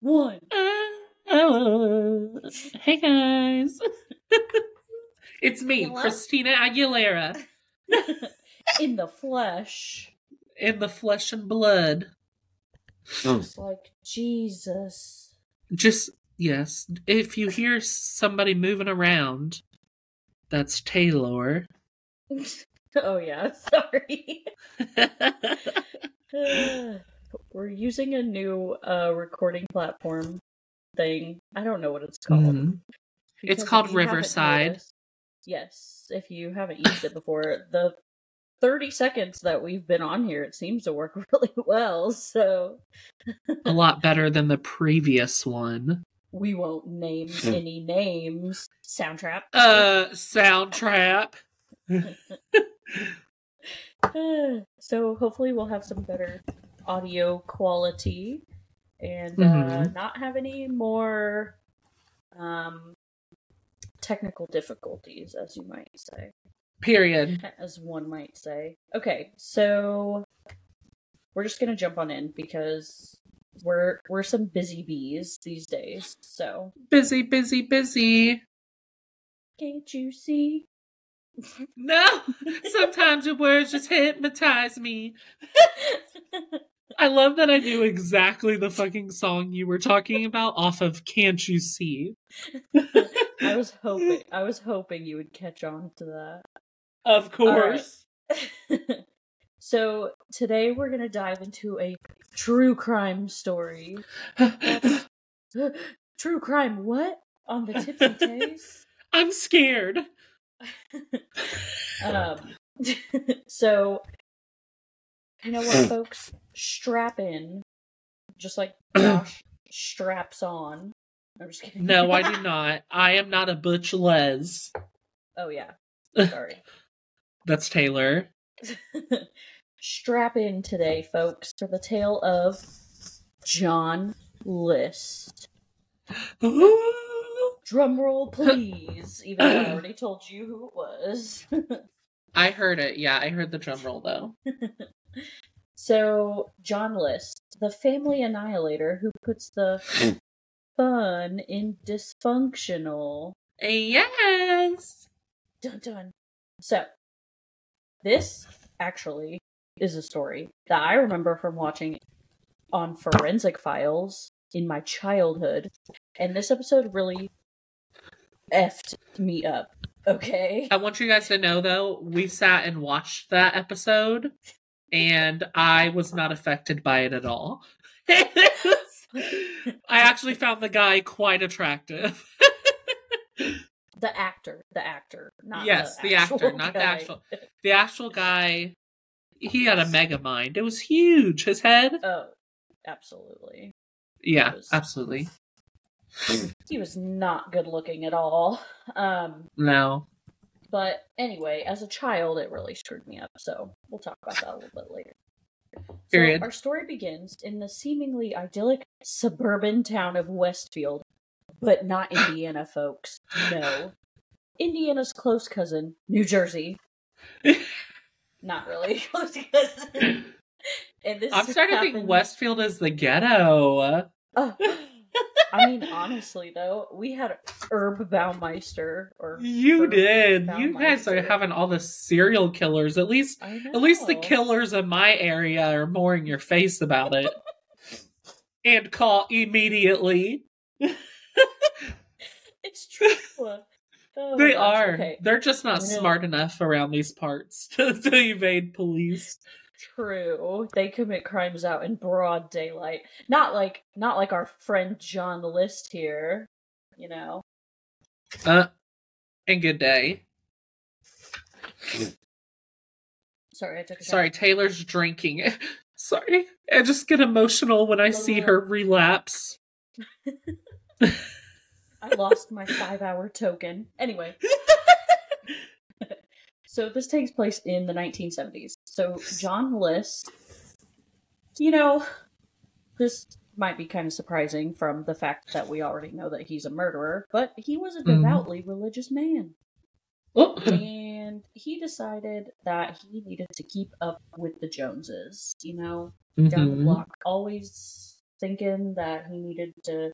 one. Uh, hey guys. it's me, Hello? Christina Aguilera, In the flesh. in the flesh and blood. It's like, Jesus. Just, yes, if you hear somebody moving around, that's Taylor. oh, yeah, sorry. We're using a new uh, recording platform thing. I don't know what it's called. Mhm. It's called if you haven't Riverside. noticed- yes, if you haven't used it before, the 30 seconds that we've been on here, it seems to work really well. So A lot better than the previous one. we won't name any names. Soundtrap. Uh, Soundtrap. so hopefully we'll have some better audio quality and uh, Mhm. not have any more um, technical difficulties, as you might say. Period. as one might say. Okay, so we're just gonna jump on in because we're we're some busy bees these days. So Busy, busy, busy. can't you see? No! Sometimes your words just hypnotize me. I love that I knew exactly the fucking song you were talking about off of Can't You See? I was hoping I was hoping you would catch on to that. Of course. so today we're gonna dive into a true crime story. true crime what? On the Tipsy Tays? I'm scared. um so you know what folks strap in just like josh straps on i'm just kidding No, I do not. I am not a butch les. oh yeah sorry That's Taylor. strap in today folks for the tale of john list drum roll please even though i already told you who it was I heard it. Yeah, I heard the drum roll though. So, John List, the family annihilator who puts the fun in dysfunctional. Yes. Dun dun. So, this actually is a story that I remember from watching on Forensic Files in my childhood. And this episode really effed me up. Okay? I want you guys to know though, we sat and watched that episode and I was not affected by it at all. I actually found the guy quite attractive. The actor. The actor. Not Yes, the, the actor, actual not the actual- The actual guy, he had a mega mind. It was huge. His head. Oh, absolutely. Yeah, was- absolutely. He was not good looking at all. Um, No. But anyway, as a child, it really screwed me up. So we'll talk about that a little bit later. Period. So our story begins in the seemingly idyllic suburban town of Westfield, but not Indiana, folks. No. Indiana's close cousin, New Jersey. not really close cousin. And this I'm starting to think Westfield is the ghetto. Oh, I mean, honestly, though, we had Herb Baumeister. Or You Herb did. You guys are having all the serial killers. At least At least the killers in my area are more in your face about it. and call immediately. It's true. Oh, they gosh, are. Okay. They're just not smart enough around these parts to, to evade police. True. They commit crimes out in broad daylight. Not like not like our friend John List here. You know. Uh, and good day. Sorry, I took a Sorry, Taylor's drinking. Sorry. I just get emotional when I see her relapse. I lost my five hour token. Anyway. so this takes place in the 1970s. So John List, you know, this might be kind of surprising from the fact that we already know that he's a murderer, but he was a Mhm. devoutly religious man. Oh, and he decided that he needed to keep up with the Joneses, you know, down the mhm. block, always thinking that he needed to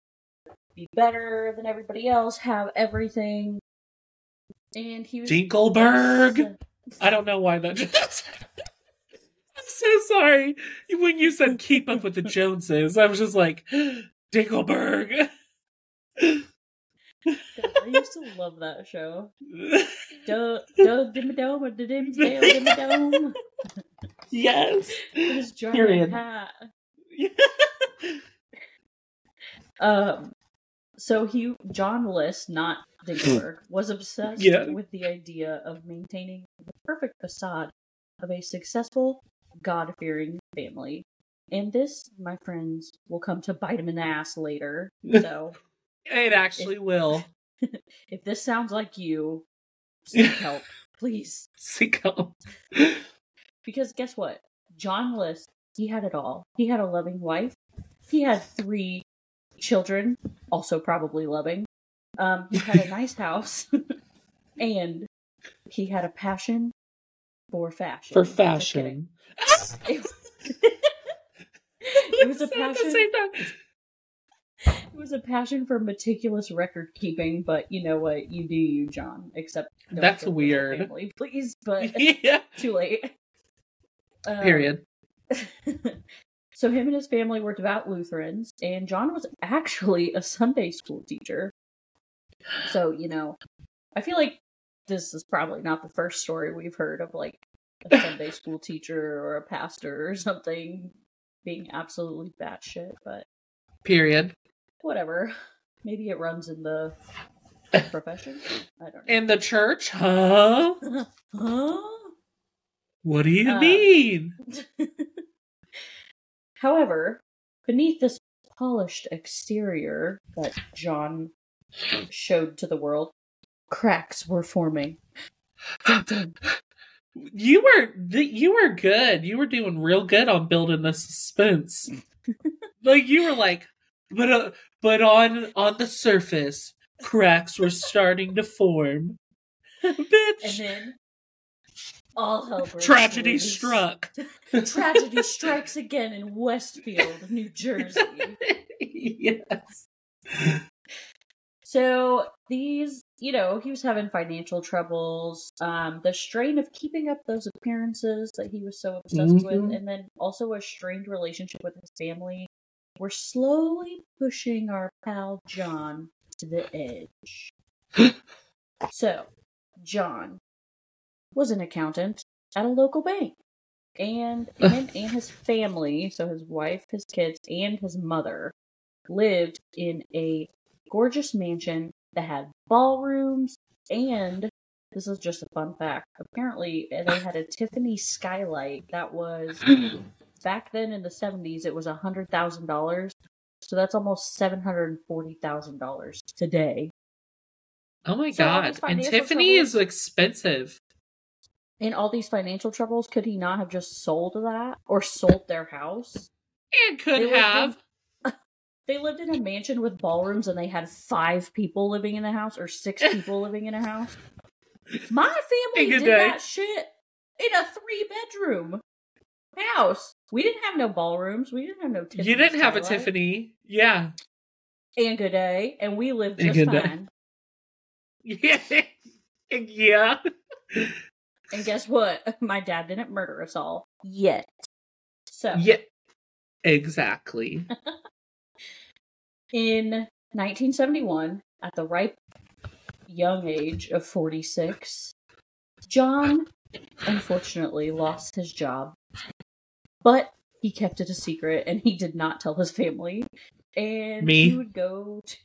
be better than everybody else, have everything. And he was Dinkleberg. I don't know why that just. So sorry. When you said keep up with the Joneses, I was just like, Dinkleberg. God, I used to love that show. Doug, Doug Dimmadome or the Dimmsdale Dome. yes. His giant Period. hat. Um, so he, John List, not Dinkleberg, was obsessed Yeah. with the idea of maintaining the perfect facade of a successful, God-fearing family. And this, my friends, will come to bite him in the ass later. So, It actually will. if this sounds like you, seek help, please. Seek help. Because guess what? John List, he had it all. He had a loving wife. He had three children, also probably loving. Um, he had a nice house, and he had a passion for fashion. For fashion. It, it was a passion. It was a passion for meticulous record keeping, but you know what? You do you, John. Except That's kill the whole weird. family, please. But yeah. too late. Um, Period. so him and his family were devout Lutherans, and John was actually a Sunday school teacher. So, you know, I feel like this is probably not the first story we've heard of like a Sunday school teacher or a pastor or something being absolutely batshit, but Period. whatever. Maybe it runs in the profession. I don't know. In the church? Huh? huh? What do you Uh, mean? However, beneath this polished exterior that John showed to the world, cracks were forming. Dun, dun. You were you were good. You were doing real good on building the suspense. like you were like, but uh, but on on the surface, cracks were starting to form. And Bitch, then all hell tragedy loose. struck. Tragedy strikes again in Westfield, New Jersey. yes. So these, you know, he was having financial troubles. Um, the strain of keeping up those appearances that he was so obsessed Mhm. with, and then also a strained relationship with his family, were slowly pushing our pal John to the edge. so, John was an accountant at a local bank. And him and his family, so his wife, his kids, and his mother, lived in a gorgeous mansion that had ballrooms and this is just a fun fact. Apparently, uh, they had a Tiffany skylight that was back then in the seventies. It was a hundred thousand dollars, so that's almost seven hundred and forty thousand dollars today. Oh my So god. And Tiffany troubles- is expensive. In all these financial troubles, could he not have just sold that or sold their house? And could They have. They lived in a mansion with ballrooms and they had five people living in the house or six people living in a house. My family Hey, did day. that shit in a three bedroom house. We didn't have no ballrooms. We didn't have no Tiffany. you didn't have a skylight. Tiffany. Yeah. And good day. And we lived And just day. fine. Yeah. yeah. And guess what? My dad didn't murder us all yet. So Yeah. Exactly. In 1971, at the ripe young age of 46, John unfortunately lost his job. But he kept it a secret and he did not tell his family. And Me? he would go to.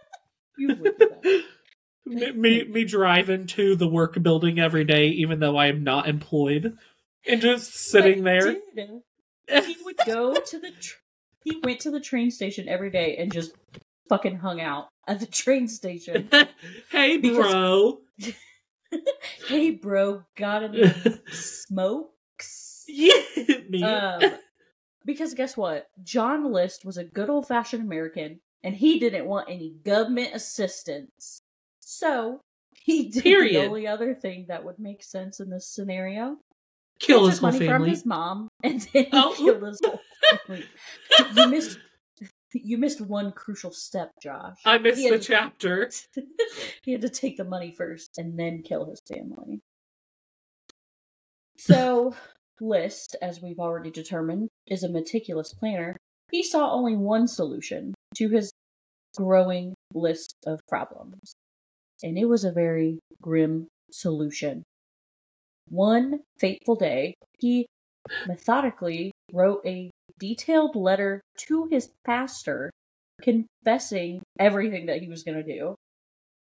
you would do that. me, me me driving to the work building every day, even though I am not employed, and just sitting But there. did. He would go to the. Tr- he went to the train station every day and just fucking hung out at the train station. hey, Because- bro. hey, bro, got any smokes? yeah, me. Um, because guess what? John List was a good old fashioned American, and he didn't want any government assistance. So he did Period. the only other thing that would make sense in this scenario. Kill he his money from family. his mom, and then he Oh. killed his whole family. you missed. You missed one crucial step, Josh. I missed the to- chapter. he had to take the money first and then kill his family. So, List, as we've already determined, is a meticulous planner. He saw only one solution to his growing list of problems, and it was a very grim solution. One fateful day, he methodically wrote a detailed letter to his pastor confessing everything that he was going to do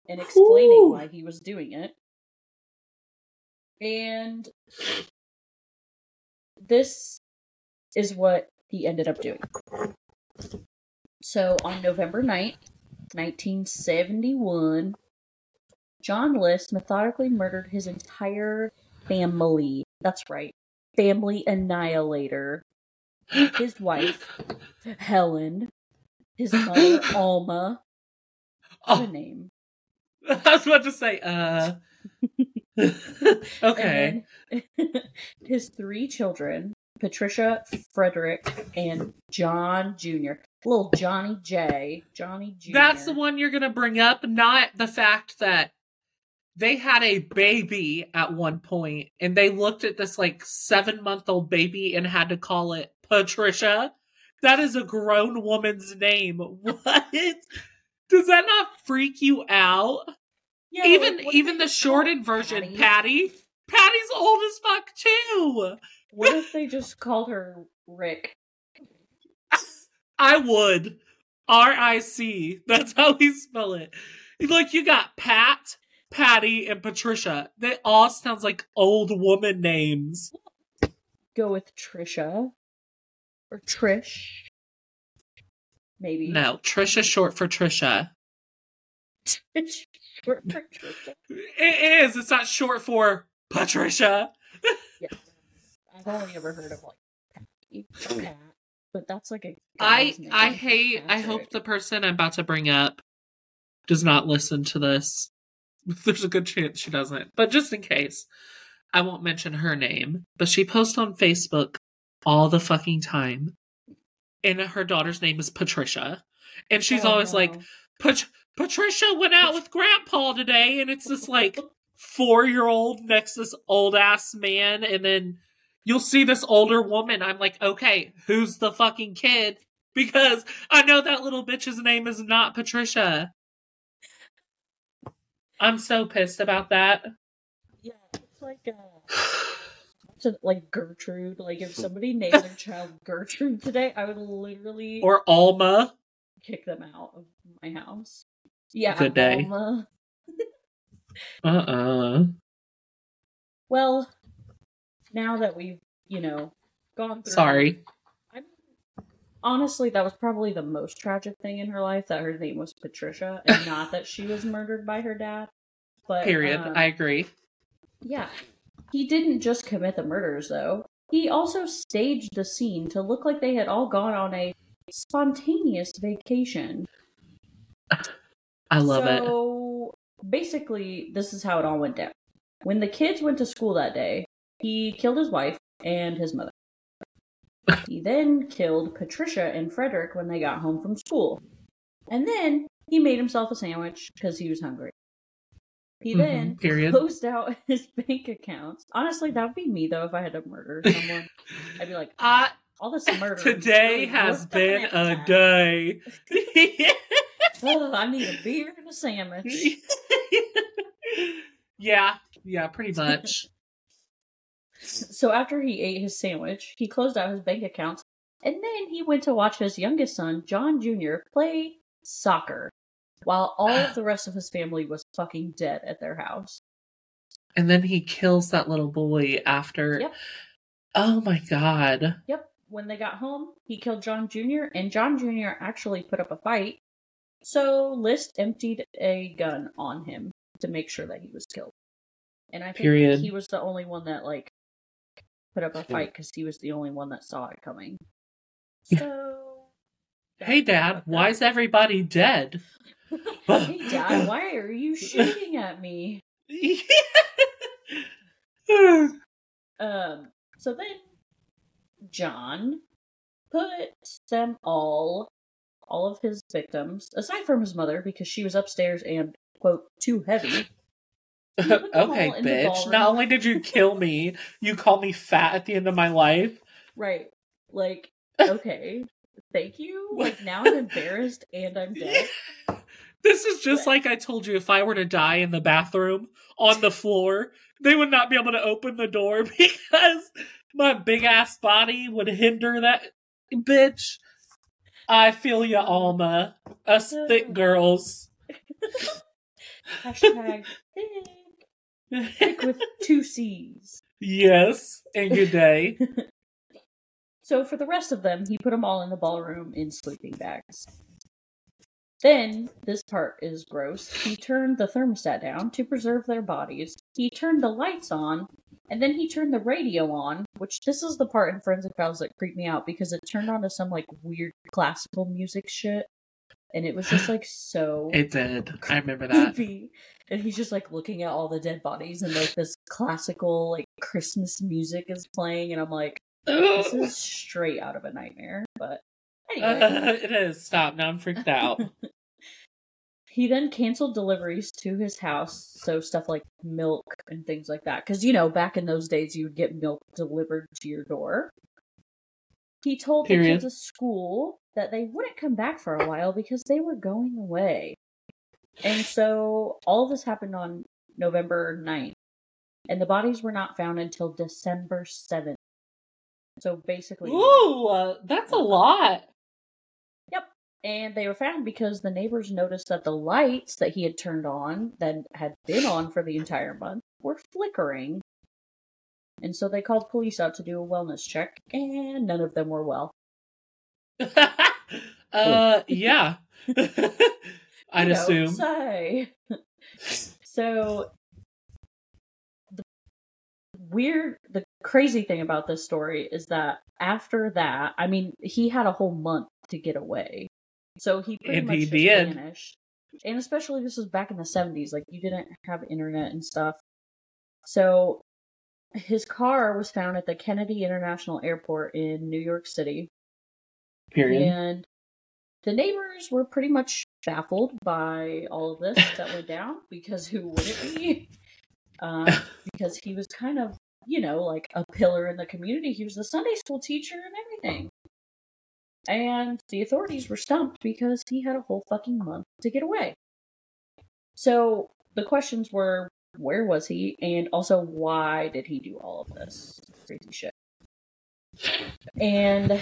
and explaining Ooh. why he was doing it. And this is what he ended up doing. So on November 9th, 1971, John List methodically murdered his entire family. That's right. Family annihilator. His wife, Helen. His mother, Alma. Oh. What a Oh, name. I was about to say, uh. okay. His three children, Patricia, Frederick, and John Jr. Little Johnny J. Johnny Jr. That's the one you're going to bring up, not the fact that they had a baby at one point and they looked at this like seven month old baby and had to call it Patricia. That is a grown woman's name. What? Does that not freak you out? Yeah, even like, even the just call it shortened version, Patty? Patty. Patty's old as fuck too. What if they just called her Rick? I would. R I C. That's how we spell it. Like you got Pat, Patty, and Patricia. They all sounds like old woman names. Go with Trisha or Trish. Maybe. No, Trisha short for Trisha. Short for Trisha. It is. It's not short for Patricia. I've only ever heard of like Patty Pat, but that's like a. I name, I hate. I hope the person I'm about to bring up does not listen to this. There's a good chance she doesn't, but just in case, I won't mention her name. But she posts on Facebook all the fucking time, and her daughter's name is Patricia, and she's Oh, always like. Pat- Patricia went out with Grandpa today, and it's this like four year old next to this old ass man, and then you'll see this older woman. I'm like, okay, who's the fucking kid? Because I know that little bitch's name is not Patricia. I'm so pissed about that. Yeah, it's like uh, to, like Gertrude. Like if somebody named their child Gertrude today, I would literally Or Alma. kick them out of my house. Yeah, Good day. Alma. Uh uh Well, now that we've you know gone through. Sorry. I'm, honestly, that was probably the most tragic thing in her life that her name was Patricia, and not that she was murdered by her dad. But Period. um, I agree. Yeah. He didn't just commit the murders, though. He also staged the scene to look like they had all gone on a spontaneous vacation. I love it. so, basically, this is how it all went down. When the kids went to school that day, he killed his wife and his mother. he then killed Patricia and Frederick when they got home from school. And then he made himself a sandwich because he was hungry. He Mhm, then period. closed out his bank accounts. Honestly, that would be me though if I had to murder someone. I'd be like, Uh, all this murder. today has been a franchise. day. Ugh, I need a beer and a sandwich. yeah, yeah, pretty much. So after he ate his sandwich, he closed out his bank accounts, and then he went to watch his youngest son, John Jr., play soccer, while all of the rest of his family was fucking dead at their house. And then he kills that little boy after. Yep. Oh my god. Yep. When they got home, he killed John Jr., and John Jr. actually put up a fight. So List emptied a gun on him to make sure that he was killed. And I think Period. he was the only one that like put up a fight because he was the only one that saw it coming. So Hey, Dad, why is everybody dead? Hey Dad, why are you shooting at me? Um, so then John put them all all of his victims, aside from his mother, because she was upstairs and, quote, too heavy. okay, all in the bitch. Not only did you kill me, you call me fat at the end of my life. Right. Like, okay. Thank you. Like, now I'm embarrassed and I'm dead. This is just like I told you if I were to die in the bathroom on the floor, they would not be able to open the door because my big ass body would hinder that bitch. I feel ya, Alma. Us uh. thick girls. Hashtag thick. Thick with two C's. yes, and good day. So for the rest of them, he put them all in the ballroom in sleeping bags. Then, this part is gross. He turned the thermostat down to preserve their bodies. He turned the lights on, and then he turned the radio on, which this is the part in Forensic Files that creeped me out because it turned on to some like weird classical music shit. And it was just like so It did. I remember that. And he's just like looking at all the dead bodies and like this classical like Christmas music is playing and I'm like, this is straight out of a nightmare. But anyway. Uh, it is. Stop. Now I'm freaked out. He then canceled deliveries to his house, so stuff like milk and things like that. Because, you know, back in those days, you would get milk delivered to your door. He told the kids at school that they wouldn't come back for a while because they were going away. And so all this happened on November 9th, and the bodies were not found until December 7th. So basically, Ooh, uh, that's a lot. Yep. And they were found because the neighbors noticed that the lights that he had turned on, that had been on for the entire month, were flickering. And so they called police out to do a wellness check, and none of them were well. uh, yeah. I'd assume. Say. so the weird, the crazy thing about this story is that after that, I mean, he had a whole month to get away, so he pretty And much he just did. vanished. And especially this was back in the seventies, like you didn't have internet and stuff. So his car was found at the Kennedy International Airport in New York City. Period. And the neighbors were pretty much baffled by all of this that went down because who wouldn't be? Um, because he was kind of, you know, like a pillar in the community. He was a Sunday school teacher and everything. And the authorities were stumped because he had a whole fucking month to get away. So the questions were where was he? And also, why did he do all of this crazy shit? And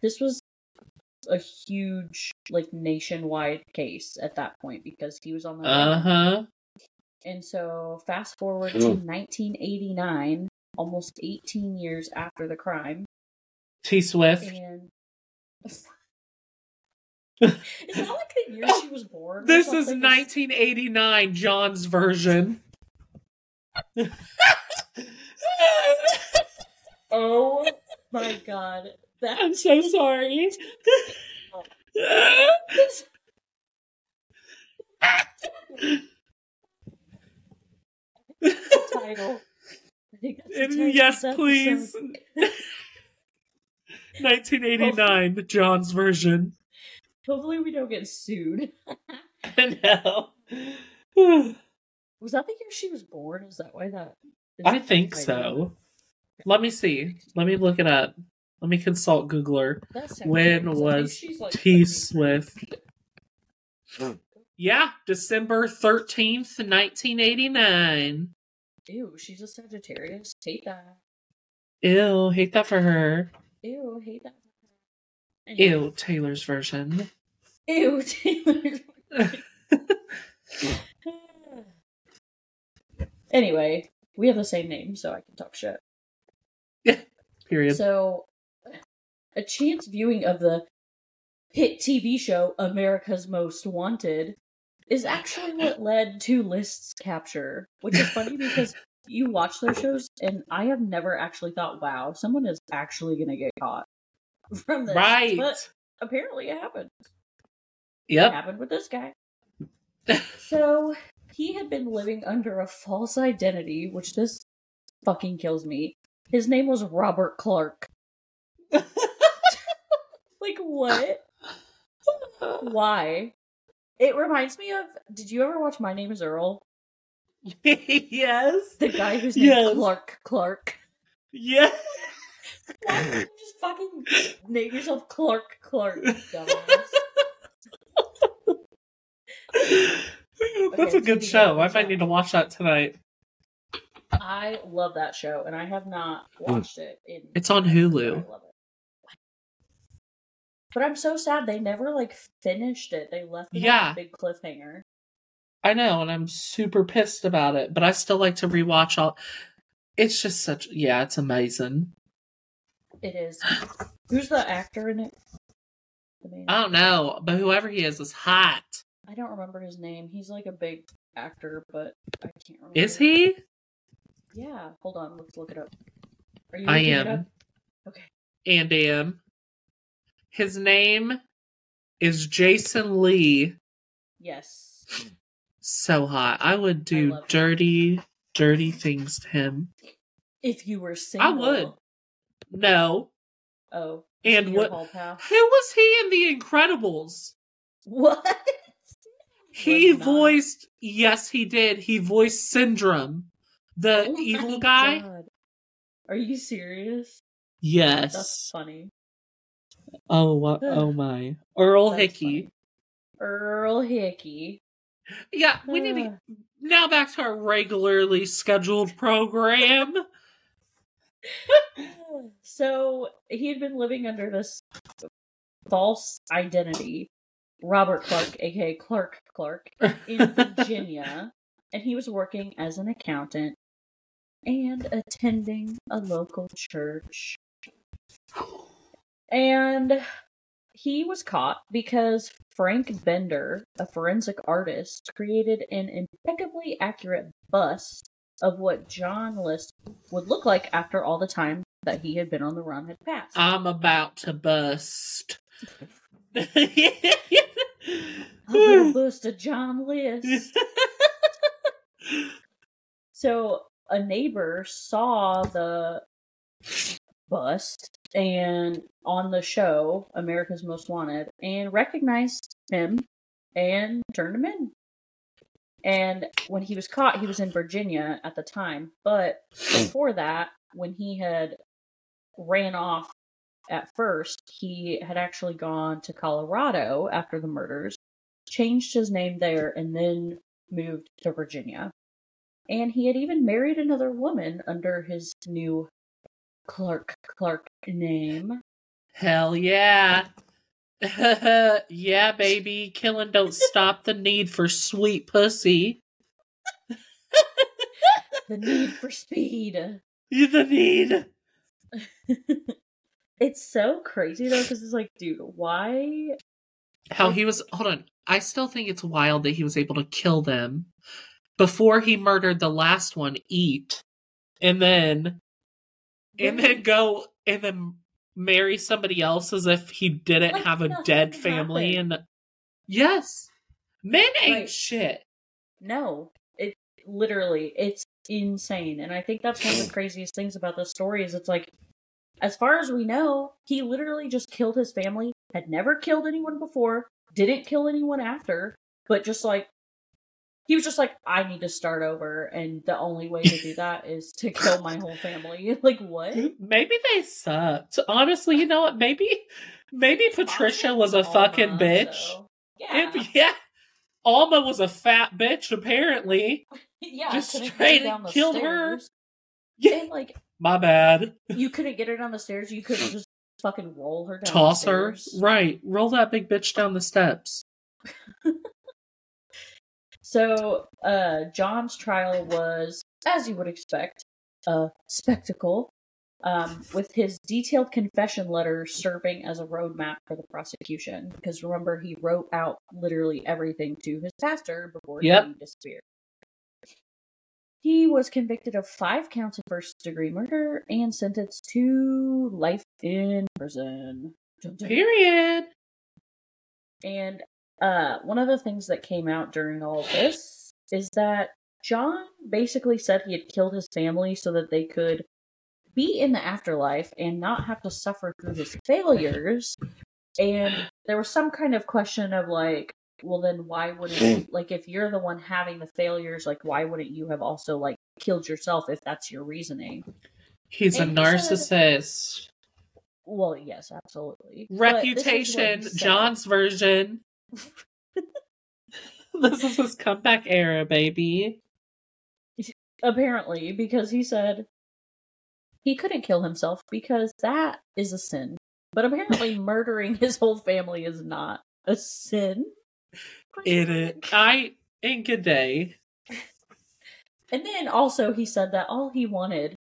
this was a huge, like, nationwide case at that point because he was on the Uh huh. And so, fast forward to hmm. 1989, almost 18 years after the crime, T Swift. and is that like the year she was born? This is 1989, John's version. Oh my god, that I'm so sorry. Title. I think that's the title of yes, please. episode. 1989, John's version. Hopefully, we don't get sued. no. Was that the year she was born? Is that why that? is I think the so. title? Let me see. Let me look it up. Let me consult Googler. When right, 'cause I think was she's, like, T Swift? Hmm. Yeah, December 13th, 1989. Ew, she's a Sagittarius. Hate that. Ew, hate that for her. Ew, hate that. Anyway. Ew, Taylor's version. Ew, Taylor. anyway, we have the same name, so I can talk shit. Yeah, period. So, a chance viewing of the hit TV show America's Most Wanted is actually what led to List's capture, which is funny because you watch those shows, and I have never actually thought, wow, someone is actually going to get caught from this. right. But apparently it happened. It Yep. happened with this guy. so he had been living under a false identity, which this fucking kills me. His name was Robert Clark. like what? Why? It reminds me of. Did you ever watch My Name Is Earl? yes. The guy who's named Yes. Clark Clark. Yeah. Why don't you just fucking name yourself Clark Clark, dumbass? That's a good show. I might need to watch that tonight. I love that show, and I have not hmm. watched it. In It's on I Hulu. love it. But I'm so sad they never like finished it. They left it Yeah. a big cliffhanger. I know, and I'm super pissed about it, but I still like to rewatch all. It's just such. Yeah, it's amazing. It is. Who's the actor in it? I don't know, but whoever he is is hot. I don't remember his name. He's like a big actor, but I can't remember. Is he? Yeah. Hold on. Let's look it up. Are you I am. Okay. And am. His name is Jason Lee. Yes. So hot. I would do love him. dirty, dirty things to him. If you were single. I would. No. Oh. And what- Who was he in The Incredibles? What? He Was not. voiced, yes, he did. He voiced Syndrome, the Oh evil guy. God. Are you serious? Yes. That's funny. Oh, wha- oh my. Earl That's Hickey. funny. Earl Hickey. Yeah, we need to Ah. now back to our regularly scheduled program. So he had been living under this false identity, Robert Clark, aka Clark Clark, in Virginia, and he was working as an accountant and attending a local church. And he was caught because Frank Bender, a forensic artist, created an impeccably accurate bust of what John List would look like after all the time that he had been on the run had passed. I'm about to bust. I'm gonna bust a John List. So a neighbor saw the bust and on the show America's Most Wanted and recognized him and turned him in. And when he was caught, he was in Virginia at the time. But before that, when he had ran off at first, he had actually gone to Colorado after the murders, changed his name there, and then moved to Virginia. And he had even married another woman under his new Clark Clark name. Hell yeah. yeah, baby. Killing don't stop the need for sweet pussy. The need for speed. The need. it's so crazy though, because it's like, dude, why? How he was. Hold on. I still think it's wild that he was able to kill them before he murdered the last one, Eat, and then and then go and then marry somebody else as if he didn't Like have a dead family happened. and yes men ain't Right. shit No, it literally it's insane, and I think that's one of the craziest things about this story is it's like, as far as we know, he literally just killed his family, had never killed anyone before, didn't kill anyone after, but just like he was just like, I need to start over, and the only way to do that is to kill my whole family. like what? maybe they sucked honestly you know what maybe maybe patricia was a Alma, fucking bitch so- Yeah, It- yeah alma was a fat bitch apparently yeah. just straight down the killed her. stairs. Yeah. And like my bad you couldn't get her down the stairs. You couldn't just fucking roll her down. toss her right roll that big bitch down the steps So, uh, John's trial was, as you would expect, a spectacle, um, with his detailed confession letter serving as a roadmap for the prosecution. Because remember, he wrote out literally everything to his pastor before Yep. he disappeared. He was convicted of five counts of first degree murder and sentenced to life in prison. Period And uh, one of the things that came out during all of this is that John basically said he had killed his family so that they could be in the afterlife and not have to suffer through his failures And there was some kind of question of like, well, then why wouldn't you, like if you're the one having the failures, like why wouldn't you have also like killed yourself if that's your reasoning? He's a And he said- narcissist. Well, yes, absolutely. But this is what he Reputation. John's version. this is his comeback era, baby. apparently because he said he couldn't kill himself because that is a sin. But apparently, murdering his whole family is not a sin. It is. I ain't good day. And then also, he said that all he wanted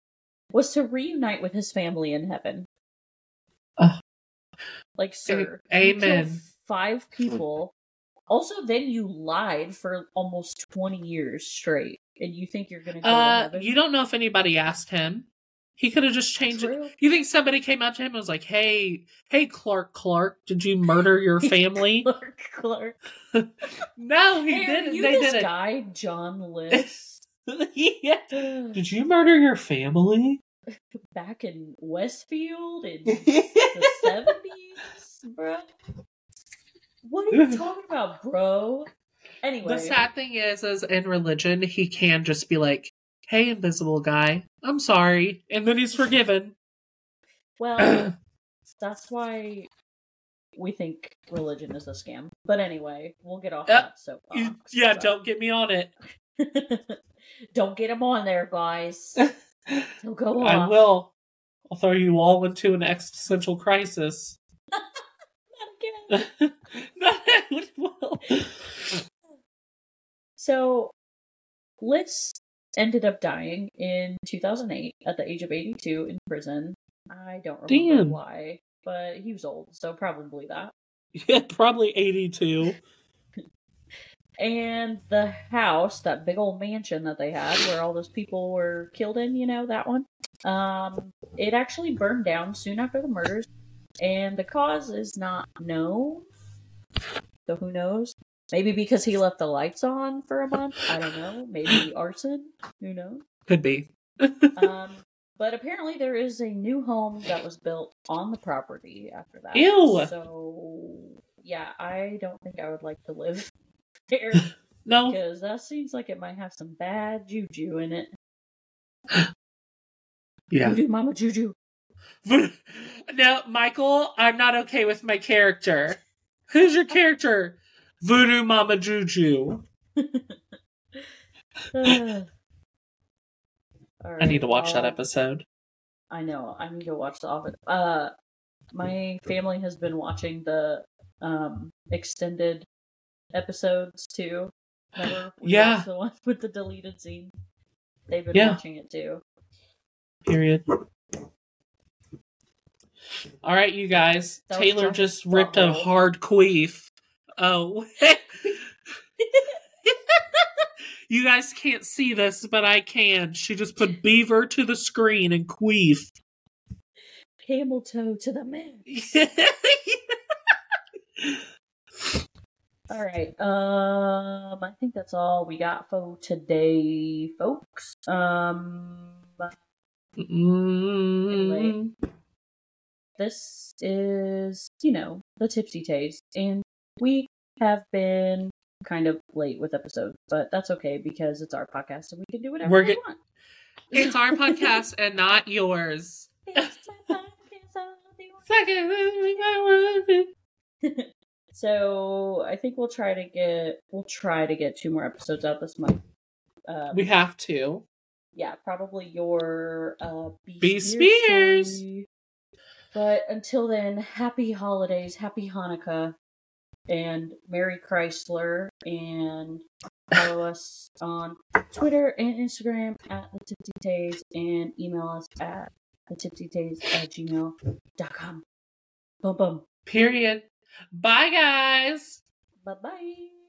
was to reunite with his family in heaven. Ugh. Like, sir, A- amen. Five people. Also, then you lied for almost twenty years straight, and you think you're gonna go to Uh, you don't know if anybody asked him. He could have just changed it. You think somebody came up to him and was like, "Hey, hey, Clark, Clark, did you murder your family?" Clark, Clark. no, he Hey, didn't. you They this didn't. guy, John List? yeah. Did you murder your family? Back in Westfield in the seventies, bro. What are you talking about, bro? Anyway, The sad thing is, is in religion, he can just be like, "Hey, invisible guy, I'm sorry," and then he's forgiven. well, that's why we think religion is a scam. But anyway, we'll get off Uh, that soapbox. Yeah, so. don't get me on it. don't get him on there, guys. He'll go I will. I'll throw you all into an existential crisis. Again. no, I will. So, List ended up dying in 2008 at the age of 82 in prison. I don't remember Damn. why, but he was old, so probably that. Yeah, probably 82. And the house, that big old mansion that they had where all those people were killed in, you know, that one, um, it actually burned down soon after the murders, and the cause is not known. So who knows? Maybe because he left the lights on for a month. I don't know. Maybe arson. Who knows? Could be. um, but apparently there is a new home that was built on the property after that. Ew. So yeah, I don't think I would like to live there No. because that seems like it might have some bad juju in it. Yeah. Voodoo Mama Juju. now, Michael, I'm not okay with my character. Who's your character? Voodoo Mama Juju. All I need to watch that episode. I know. I need to watch the Office. Uh, my family has been watching the um extended episodes too. Remember? Yeah. the one with the deleted scene. They've been Yeah. watching it too. Period. All right, you guys. That Taylor just ripped a hard queef. Oh. you guys can't see this, but I can. She just put beaver to the screen and queef. Camel toe to the man. All right. Um, I think that's all we got for today, folks. Um, Mm. This is, you know, the Tipsy Tays. and we have been kind of late with episodes, but that's okay because it's our podcast and we can do whatever We're we get- want. It's our podcast and not yours. It's my podcast, I'll do it. so I think we'll try to get we'll try to get two more episodes out this month. Um, We have to. yeah, probably your uh, B, B. Spears. But until then, happy holidays, happy Hanukkah, and Merry Chrysler, and follow us on Twitter and Instagram at the Tipsy Tays, and email us at the Tipsy Tays at gmail.com. Boom, boom. Period. Bye, guys. Bye bye.